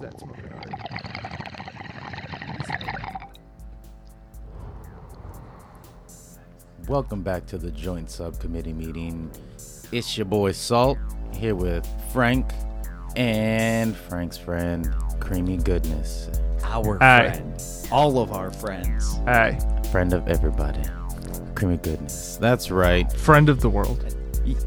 that smoking already. Welcome back to the joint subcommittee meeting. It's your boy Salt here with Frank and Frank's friend Creamy Goodness, Our Aye. friend. All of our friends. Aye, friend of everybody. Creamy Goodness. That's right. friend of the world.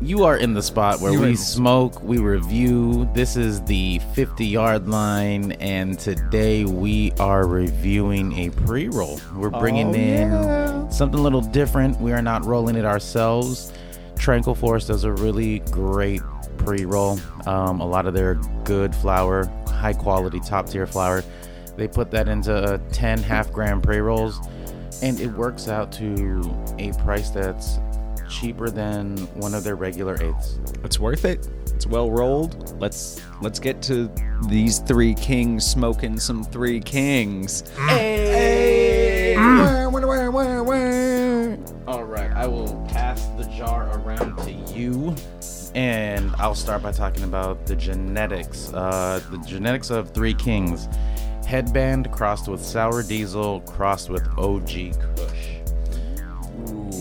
You are in the spot where You we smoke, we review. This is the 50 yard line, and today we are reviewing a pre roll. We're bringing Oh, in yeah. something a little different. We are not rolling it ourselves. Tranquil Force does a really great pre roll. Um, a lot of their good flour, high quality, top tier flour. They put that into uh, 10 half gram pre rolls, and it works out to a price that's cheaper than one of their regular eighths. It's worth it. It's well rolled. Let's let's get to these three kings smoking some three kings. Hey! All right, I will pass the jar around to you, and I'll start by talking about the genetics. Uh, the genetics of Three Kings: headband crossed with sour diesel crossed with OG Kush.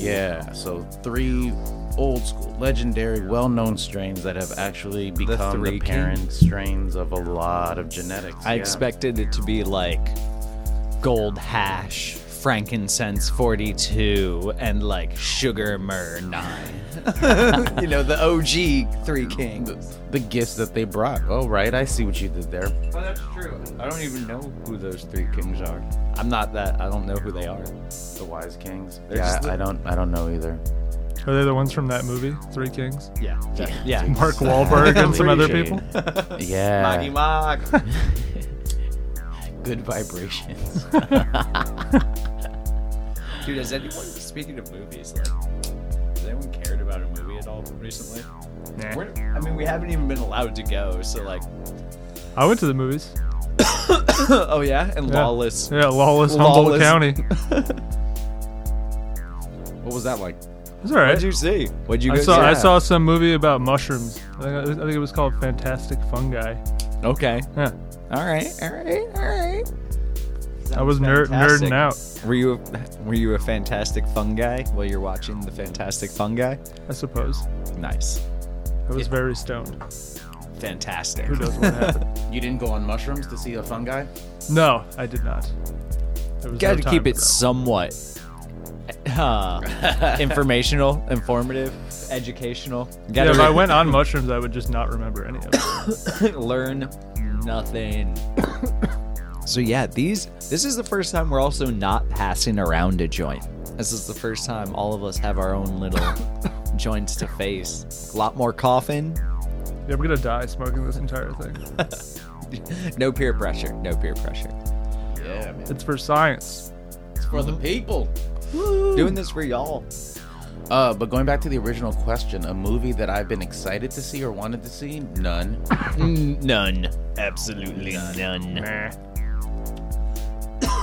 Yeah, so three old school, legendary, well-known strains that have actually become the, Three parent strains of a lot of genetics. I yeah. expected it to be like gold hash, frankincense 42, and like sugar myrrh 9. you know, the OG three kings. the, the gifts that they brought. Oh, right, I see what you did there. Oh, that's true. I don't even know who those three kings are. I'm not that. I don't know who they are. The Wise Kings. They're yeah, just the- I don't. I don't know either. Are they the ones from that movie, Three Kings? Yeah. Yeah. Yeah. Mark Wahlberg and some other Appreciate people? Yeah. Marky Mark. Good vibrations. Dude, has anyone, speaking of movies, like, has anyone cared about a movie at all recently? Nah. We're, I mean, we haven't even been allowed to go, so like, I went to the movies. oh yeah, and Yeah. Lawless. Yeah, Lawless, Humboldt Lawless. County. what was that like? It's all right. What'd you see? What'd you I saw see? I saw some movie about mushrooms. I think, I think it was called Fantastic Fungi. Okay. Yeah, All right. All right. All right. I was ner- fantastic. nerding out. Were you a, were you a fantastic fungi while you're watching the fantastic fungi? I suppose. Nice. I was very stoned. Fantastic. Who knows what happened? You didn't go on mushrooms to see a fungi? No, I did not. There was Got no to time keep for it that. somewhat uh, informational, informative, educational. Yeah, Gotta if I went on mushrooms, I would just not remember any of it. learn nothing. so yeah, these this is the first time we're also not passing around a joint. This is the first time all of us have our own little joints to face. A lot more coughing. Yeah, I'm gonna die smoking this entire thing. No peer pressure. No peer pressure. Yeah, man. It's for science. It's for the people. Doing this for y'all. Uh, but going back to the original question, a movie that I've been excited to see or wanted to see, none. None. Absolutely none. Nah.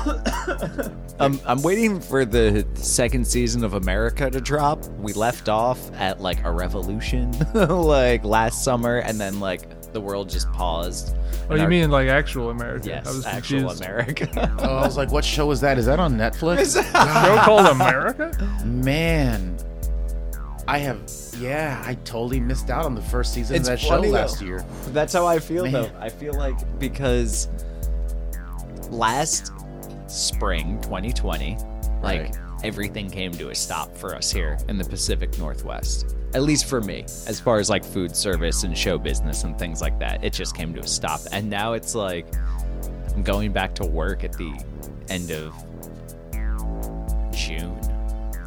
Um, I'm waiting for the second season of America to drop. We left off at like a revolution, like last summer, and then like the world just paused. Oh, you our- mean like actual America? yes, I was actual confused. America? Oh, I was like, what show is that? Is that on Netflix? Show called America? Man, I have. Yeah, I totally missed out on the first season It's of that funny, show though. last year. That's how I feel Man. though. I feel like because last spring, 2020, like Right. everything came to a stop for us here in the Pacific Northwest. At least for me, as far as like food service and show business and things like that, it just came to a stop. And now it's like I'm going back to work at the end of June.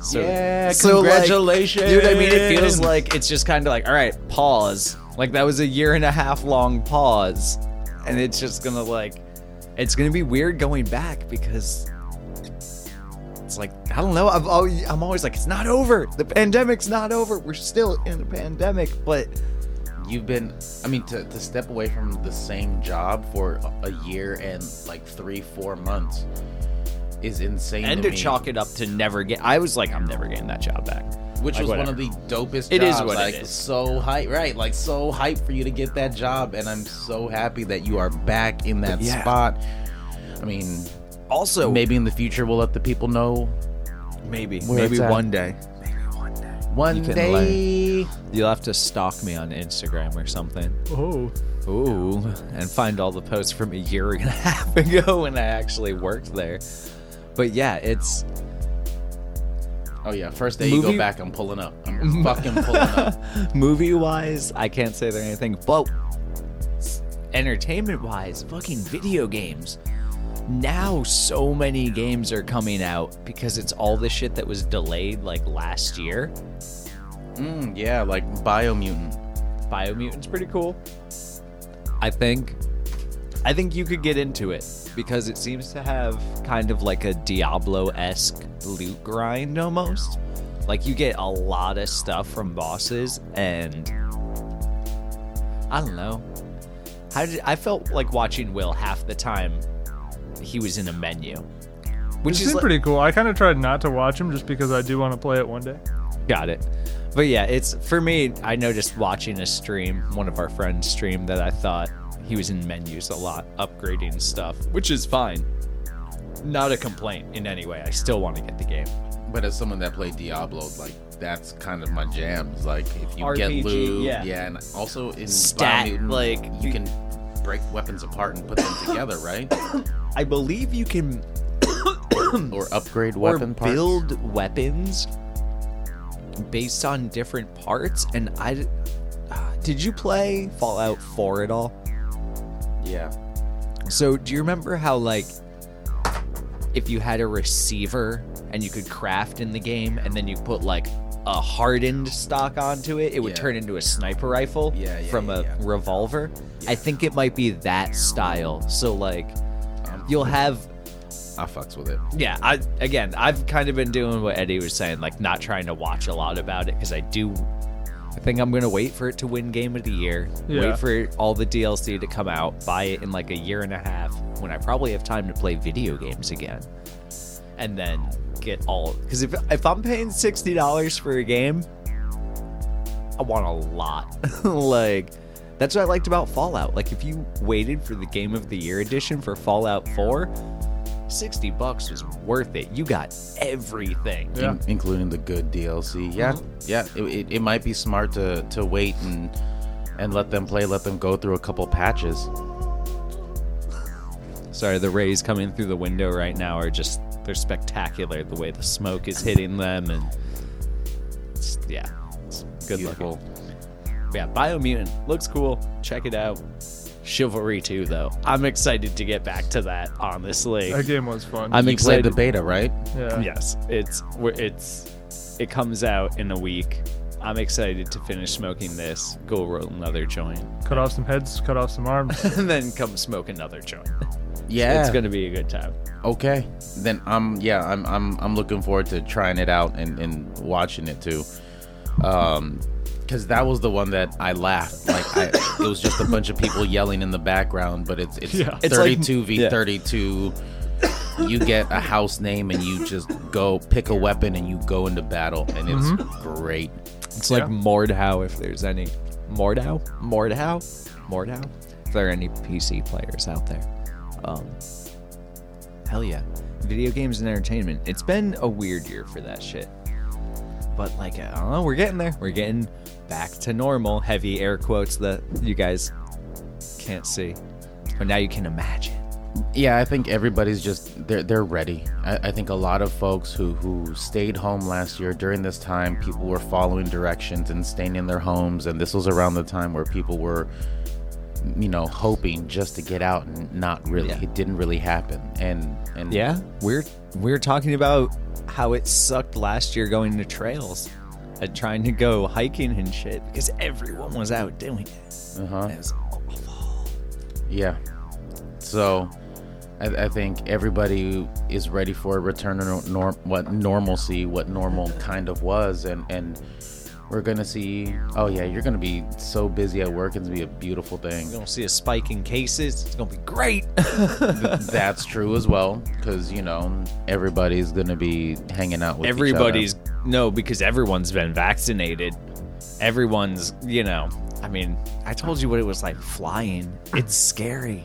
So, Yeah, so, like, congratulations. dude, I mean, it feels like it's just kind of like, all right, pause. Like that was a year and a half long pause, and it's just gonna like, it's gonna be weird going back because it's like I don't know. I've always, I'm always like, it's not over. The pandemic's not over. We're still in a pandemic, but You've been, I mean, to, to step away from the same job for a- year and like three, four months is insane. and to to chalk it up to never get. I was like, I'm never getting that job back. Which Like, was one of the dopest. It is jobs. what it like, is. So hype, right? Like so hype for you to get that job, and I'm so happy that you are back in that Yeah. spot. I mean, Also, maybe in the future we'll let the people know. maybe, maybe one day. Maybe one day. One You can day. You'll have to stalk me on Instagram or something. Oh, Ooh, and find all the posts from a year and a half ago when I actually worked there. But yeah, it's Oh yeah, first day you go back, I'm pulling up. I'm fucking pulling up. movie wise, I can't say there anything, but entertainment wise, fucking video games. Now so many games are coming out because it's all the shit that was delayed like last year. Mm, yeah, like Biomutant. Biomutant's pretty cool. I think I think you could get into it because it seems to have kind of like a Diablo-esque loot grind almost. Like you get a lot of stuff from bosses and I don't know. How did I felt like watching Will half the time he was in a menu. Which is is like- pretty cool. I kind of tried not to watch him just because I do want to play it one day. Got it. But yeah, it's for me. I noticed watching a stream, one of our friends' stream, that I thought he was in menus a lot, upgrading stuff, which is fine. Not a complaint in any way. I still want to get the game. But as someone that played Diablo, like that's kind of my jam. Like if you get loot, yeah. and also in Stat, Biomutant, like, you can break weapons apart and put them together, right? I believe you can Or upgrade or weapon parts. build weapons based on different parts. And I did you play Fallout 4 at all? Yeah. So, do you remember how, like, if you had a receiver and you could craft in the game and then you put, like, a hardened stock onto it, it would Yeah. turn into a sniper rifle Yeah, yeah, from a revolver? I think it might be that style. So, like, Um, you'll have. I fucks with it. Yeah, I again, I've kind of been doing what Eddie was saying, like, not trying to watch a lot about it because I do. I think I'm gonna wait for it to win Game of the Year. Yeah. Wait for all the DLC to come out. Buy it in like a year and a half when I probably have time to play video games again, and then get all. Because if if I'm paying sixty dollars for a game, I want a lot. like that's what I liked about Fallout. Like if you waited for the Game of the Year edition for Fallout 4, 60 bucks was worth it. You got everything. Yeah. In- including the good DLC. Uh-huh. Yeah, yeah. It, it, it might be smart to to wait and and let them play, let them go through a couple patches. Sorry, the rays coming through the window right now are just they're spectacular the way the smoke is hitting them and it's, yeah. It's good Beautiful. looking. Yeah, Biomutant looks cool. Check it out. Chivalry 2 though. I'm excited to get back to that, honestly. That game was fun. I'm you excited. played the beta, right? yeah. Yes, it's it's it comes out in a week. I'm excited to finish smoking this. Go roll another joint, Cut off some heads, cut off some arms. and then come smoke another joint. Yeah. It's gonna be a good time. Okay. Then I'm yeah, I'm I'm I'm looking forward to trying it out and, and watching it too. Um because that was the one that I laughed. Like I, it was just a bunch of people yelling in the background, but it's it's Yeah. It's like- 32 v yeah. 32. You get a house name and you just go pick a weapon and you go into battle, and it's great. It's like Yeah. Mordhau if there's any Mordhau? Mordhau? Mordhau? If there are any PC players out there. Um Hell yeah. Video games and entertainment. It's been a weird year for that shit. But like I don't know, we're getting there. We're getting back to normal. Heavy air quotes that you guys can't see. But now you can imagine. Yeah, I think everybody's just they're they're ready. I, I think a lot of folks who who stayed home last year during this time, people were following directions and staying in their homes, and this was around the time where people were, you know, hoping just to get out and not really. Yeah. It didn't really happen, and and Yeah, we're we're talking about how it sucked last year going to trails and trying to go hiking and shit because everyone was out doing it. uh-huh. It was awful. Yeah. So, I, I think everybody is ready for a return to nor- norm, what normalcy, what normal kind of was, and and we're gonna see. Oh yeah, you're gonna be so busy at work. It's gonna be a beautiful thing. You're gonna see a spike in cases. It's gonna be great. That's true as well, because you know everybody's gonna be hanging out with. Everybody's no, because everyone's been vaccinated. Everyone's, you know, I mean, I told you what it was like flying. It's scary.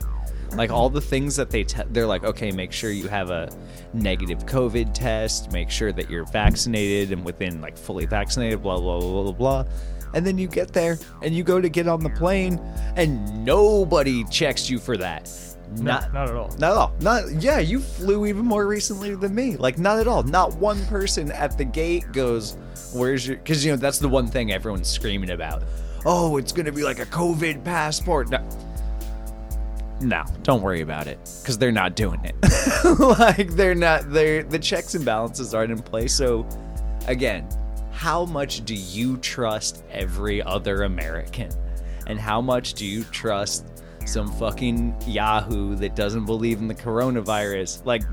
Like all the things that they te- they're like, okay, make sure you have a negative COVID test, make sure that you're vaccinated and within like fully vaccinated, blah blah blah blah blah. And then you get there and you go to get on the plane and nobody checks you for that. Not, not at all. Not at all. Not yeah, you flew even more recently than me. Like not at all. Not one person at the gate goes, "Where's your?" Because you know that's the one thing everyone's screaming about. Oh, it's gonna be like a COVID passport. No, no don't worry about it because they're not doing it. like they're not. They're the checks and balances aren't in place. So again, how much do you trust every other American? And how much do you trust some fucking Yahoo that doesn't believe in the coronavirus? Like,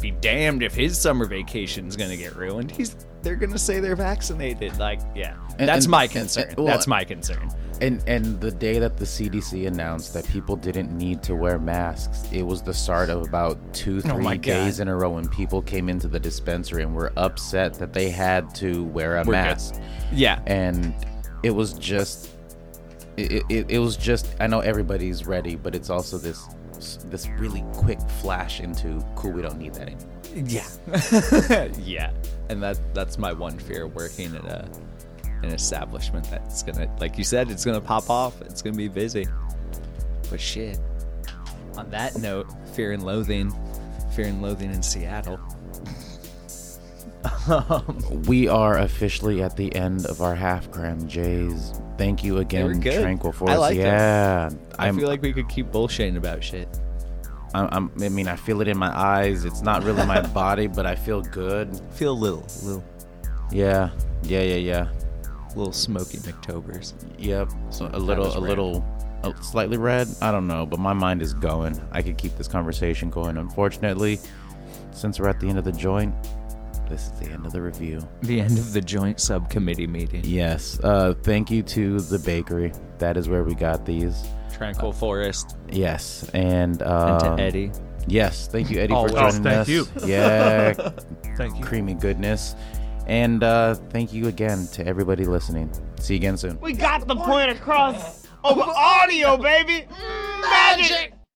be damned if his summer vacation's gonna get ruined. He's they're gonna say they're vaccinated. Like, yeah. And- That's and- my concern. and- well, That's my concern. And and the day that the CDC announced that people didn't need to wear masks, it was the start of about two, Oh three my days God. in a row when people came into the dispensary and were upset that they had to wear a We're good. mask. Yeah. And it was just it, it, it was just I know everybody's ready, but it's also this this really quick flash into cool we don't need that anymore. Yeah. yeah. And that that's my one fear working at a an establishment that's gonna like you said, it's gonna pop off. It's gonna be busy. But shit. On that note, fear and loathing. Fear and loathing in Seattle. Um, we are officially at the end of our half gram Jays. Thank you again, good. Tranquil Force. I like them. yeah, I I'm, feel like we could keep bullshitting about shit. I'm, I'm, I mean, I feel it in my eyes. It's not really my body, but I feel good. Feel a little, little, Yeah, yeah, yeah, yeah. little smoky McTobers. Yep. So a little, a little, uh, slightly red. I don't know, but my mind is going. I could keep this conversation going. Unfortunately, since we're at the end of the joint, this is the end of the review. The end of the joint subcommittee meeting. Yes. Uh, thank you to the bakery. That is where we got these. Tranquil Forest. Yes, and And uh, to Eddie. Yes, thank you, Eddie, Always. for Oh, joining thank us. you. Yeah, Thank you. creamy goodness. And uh, thank you again to everybody listening. See you again soon. We got the point across over audio, baby. Magic.